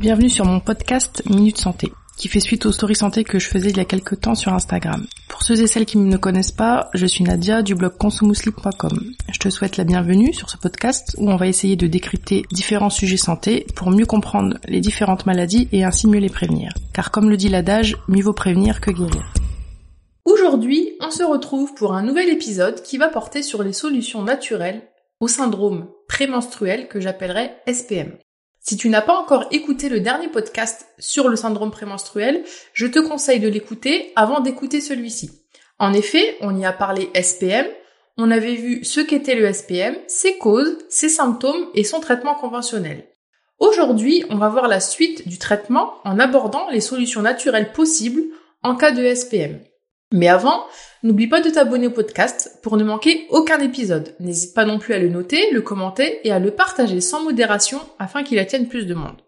Bienvenue sur mon podcast Minute Santé, qui fait suite aux stories santé que je faisais il y a quelques temps sur Instagram. Pour ceux et celles qui ne me connaissent pas, je suis Nadia du blog consumousli.com. Je te souhaite la bienvenue sur ce podcast où on va essayer de décrypter différents sujets santé pour mieux comprendre les différentes maladies et ainsi mieux les prévenir. Car comme le dit l'adage, mieux vaut prévenir que guérir. Aujourd'hui, on se retrouve pour un nouvel épisode qui va porter sur les solutions naturelles au syndrome prémenstruel que j'appellerais SPM. Si tu n'as pas encore écouté le dernier podcast sur le syndrome prémenstruel, je te conseille de l'écouter avant d'écouter celui-ci. En effet, on y a parlé SPM, on avait vu ce qu'était le SPM, ses causes, ses symptômes et son traitement conventionnel. Aujourd'hui, on va voir la suite du traitement en abordant les solutions naturelles possibles en cas de SPM. Mais avant, n'oublie pas de t'abonner au podcast pour ne manquer aucun épisode. N'hésite pas non plus à le noter, le commenter et à le partager sans modération afin qu'il atteigne plus de monde.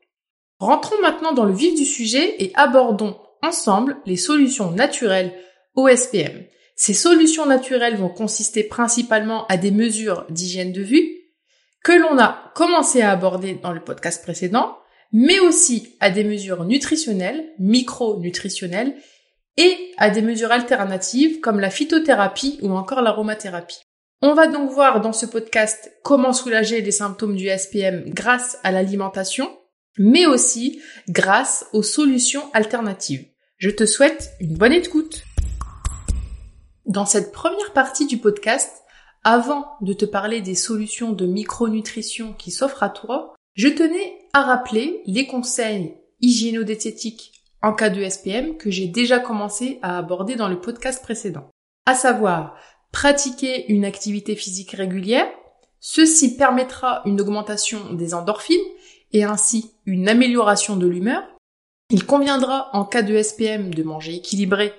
Rentrons maintenant dans le vif du sujet et abordons ensemble les solutions naturelles au SPM. Ces solutions naturelles vont consister principalement à des mesures d'hygiène de vue que l'on a commencé à aborder dans le podcast précédent, mais aussi à des mesures nutritionnelles, micronutritionnelles et à des mesures alternatives comme la phytothérapie ou encore l'aromathérapie. On va donc voir dans ce podcast comment soulager les symptômes du SPM grâce à l'alimentation, mais aussi grâce aux solutions alternatives. Je te souhaite une bonne écoute. Dans cette première partie du podcast, avant de te parler des solutions de micronutrition qui s'offrent à toi, je tenais à rappeler les conseils hygiéno-diététiques en cas de SPM que j'ai déjà commencé à aborder dans le podcast précédent. À savoir, pratiquer une activité physique régulière. Ceci permettra une augmentation des endorphines et ainsi une amélioration de l'humeur. Il conviendra en cas de SPM de manger équilibré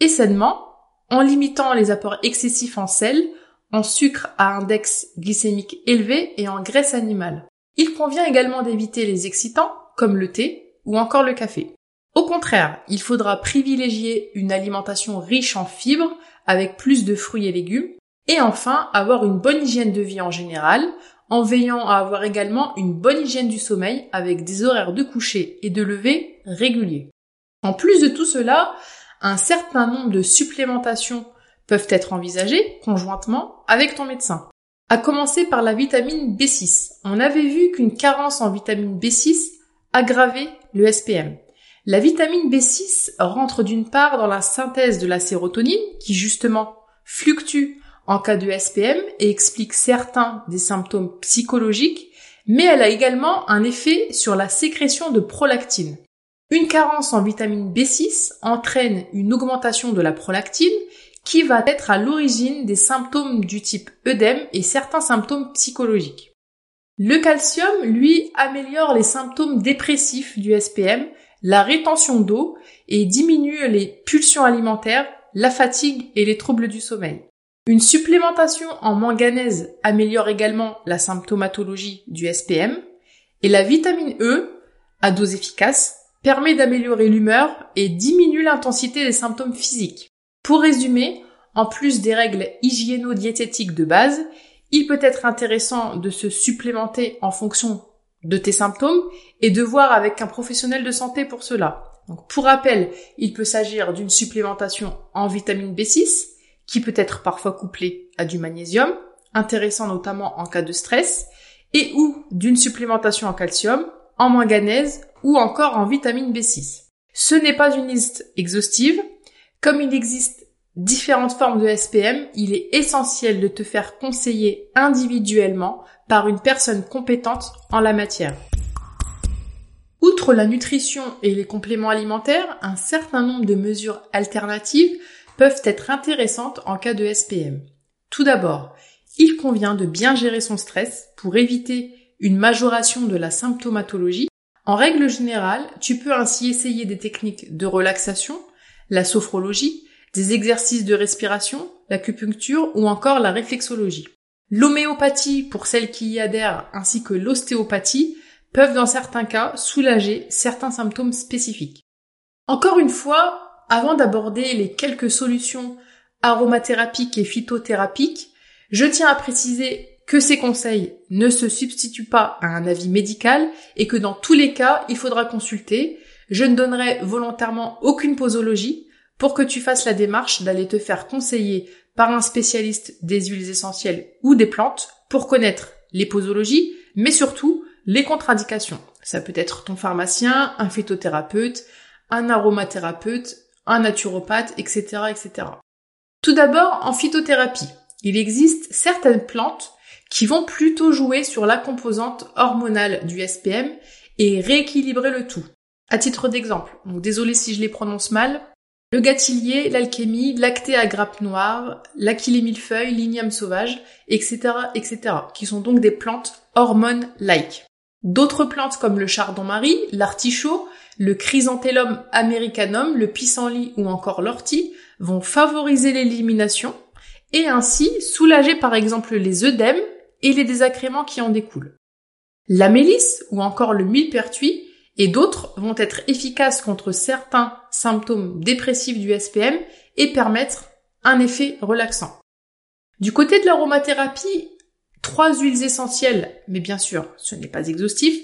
et sainement en limitant les apports excessifs en sel, en sucre à index glycémique élevé et en graisse animale. Il convient également d'éviter les excitants comme le thé ou encore le café. Au contraire, il faudra privilégier une alimentation riche en fibres avec plus de fruits et légumes et enfin avoir une bonne hygiène de vie en général en veillant à avoir également une bonne hygiène du sommeil avec des horaires de coucher et de lever réguliers. En plus de tout cela, un certain nombre de supplémentations peuvent être envisagées conjointement avec ton médecin. À commencer par la vitamine B6. On avait vu qu'une carence en vitamine B6 aggravait le SPM. La vitamine B6 rentre d'une part dans la synthèse de la sérotonine, qui justement fluctue en cas de SPM et explique certains des symptômes psychologiques, mais elle a également un effet sur la sécrétion de prolactine. Une carence en vitamine B6 entraîne une augmentation de la prolactine qui va être à l'origine des symptômes du type œdème et certains symptômes psychologiques. Le calcium, lui, améliore les symptômes dépressifs du SPM la rétention d'eau et diminue les pulsions alimentaires, la fatigue et les troubles du sommeil. Une supplémentation en manganèse améliore également la symptomatologie du SPM et la vitamine E, à dose efficace, permet d'améliorer l'humeur et diminue l'intensité des symptômes physiques. Pour résumer, en plus des règles hygiéno-diététiques de base, il peut être intéressant de se supplémenter en fonction de tes symptômes et de voir avec un professionnel de santé pour cela. Donc, pour rappel, il peut s'agir d'une supplémentation en vitamine B6 qui peut être parfois couplée à du magnésium, intéressant notamment en cas de stress, et ou d'une supplémentation en calcium, en manganèse ou encore en vitamine B6. Ce n'est pas une liste exhaustive. Comme il existe différentes formes de SPM, il est essentiel de te faire conseiller individuellement par une personne compétente en la matière. Outre la nutrition et les compléments alimentaires, un certain nombre de mesures alternatives peuvent être intéressantes en cas de SPM. Tout d'abord, il convient de bien gérer son stress pour éviter une majoration de la symptomatologie. En règle générale, tu peux ainsi essayer des techniques de relaxation, la sophrologie, des exercices de respiration, l'acupuncture ou encore la réflexologie. L'homéopathie, pour celles qui y adhèrent, ainsi que l'ostéopathie, peuvent dans certains cas soulager certains symptômes spécifiques. Encore une fois, avant d'aborder les quelques solutions aromathérapiques et phytothérapiques, je tiens à préciser que ces conseils ne se substituent pas à un avis médical et que dans tous les cas, il faudra consulter. Je ne donnerai volontairement aucune posologie pour que tu fasses la démarche d'aller te faire conseiller par un spécialiste des huiles essentielles ou des plantes pour connaître les posologies, mais surtout les contre-indications. Ça peut être ton pharmacien, un phytothérapeute, un aromathérapeute, un naturopathe, etc., etc. Tout d'abord, en phytothérapie, il existe certaines plantes qui vont plutôt jouer sur la composante hormonale du SPM et rééquilibrer le tout. À titre d'exemple, donc désolé si je les prononce mal, le gâtillier, l'alchémie, l'acté à grappe noire, l'aquilée millefeuille, l'igname sauvage, etc., etc., qui sont donc des plantes hormones-like. D'autres plantes comme le chardon-marie, l'artichaut, le chrysanthellum americanum, le pissenlit ou encore l'ortie vont favoriser l'élimination et ainsi soulager par exemple les œdèmes et les désagréments qui en découlent. La mélisse ou encore le millepertuis et d'autres vont être efficaces contre certains symptômes dépressifs du SPM et permettre un effet relaxant. Du côté de l'aromathérapie, trois huiles essentielles, mais bien sûr ce n'est pas exhaustif,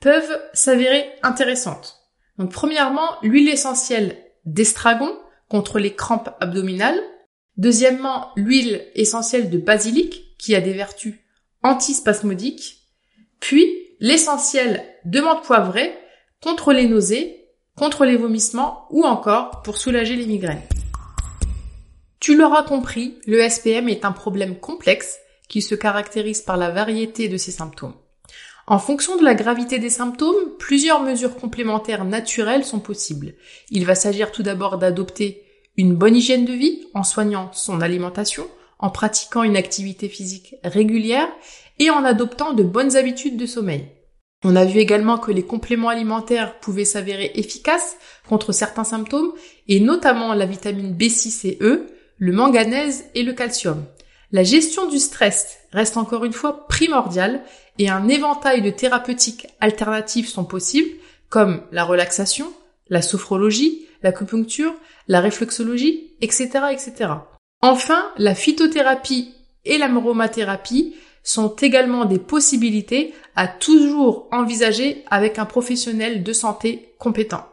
peuvent s'avérer intéressantes. Donc premièrement, l'huile essentielle d'estragon contre les crampes abdominales. Deuxièmement, l'huile essentielle de basilic qui a des vertus antispasmodiques. Puis l'essentiel de menthe poivrée contre les nausées, contre les vomissements ou encore pour soulager les migraines. Tu l'auras compris, le SPM est un problème complexe qui se caractérise par la variété de ses symptômes. En fonction de la gravité des symptômes, plusieurs mesures complémentaires naturelles sont possibles. Il va s'agir tout d'abord d'adopter une bonne hygiène de vie en soignant son alimentation, en pratiquant une activité physique régulière et en adoptant de bonnes habitudes de sommeil. On a vu également que les compléments alimentaires pouvaient s'avérer efficaces contre certains symptômes et notamment la vitamine B6 et E, le manganèse et le calcium. La gestion du stress reste encore une fois primordiale et un éventail de thérapeutiques alternatives sont possibles comme la relaxation, la sophrologie, l'acupuncture, la réflexologie, etc., etc. Enfin, la phytothérapie et l'aromathérapie sont également des possibilités à toujours envisager avec un professionnel de santé compétent.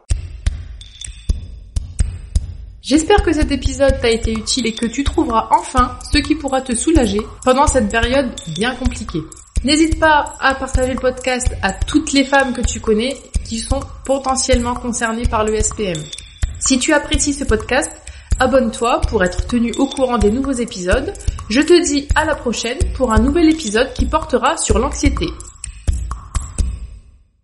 J'espère que cet épisode t'a été utile et que tu trouveras enfin ce qui pourra te soulager pendant cette période bien compliquée. N'hésite pas à partager le podcast à toutes les femmes que tu connais qui sont potentiellement concernées par le SPM. Si tu apprécies ce podcast, abonne-toi pour être tenu au courant des nouveaux épisodes. Je te dis à la prochaine pour un nouvel épisode qui portera sur l'anxiété.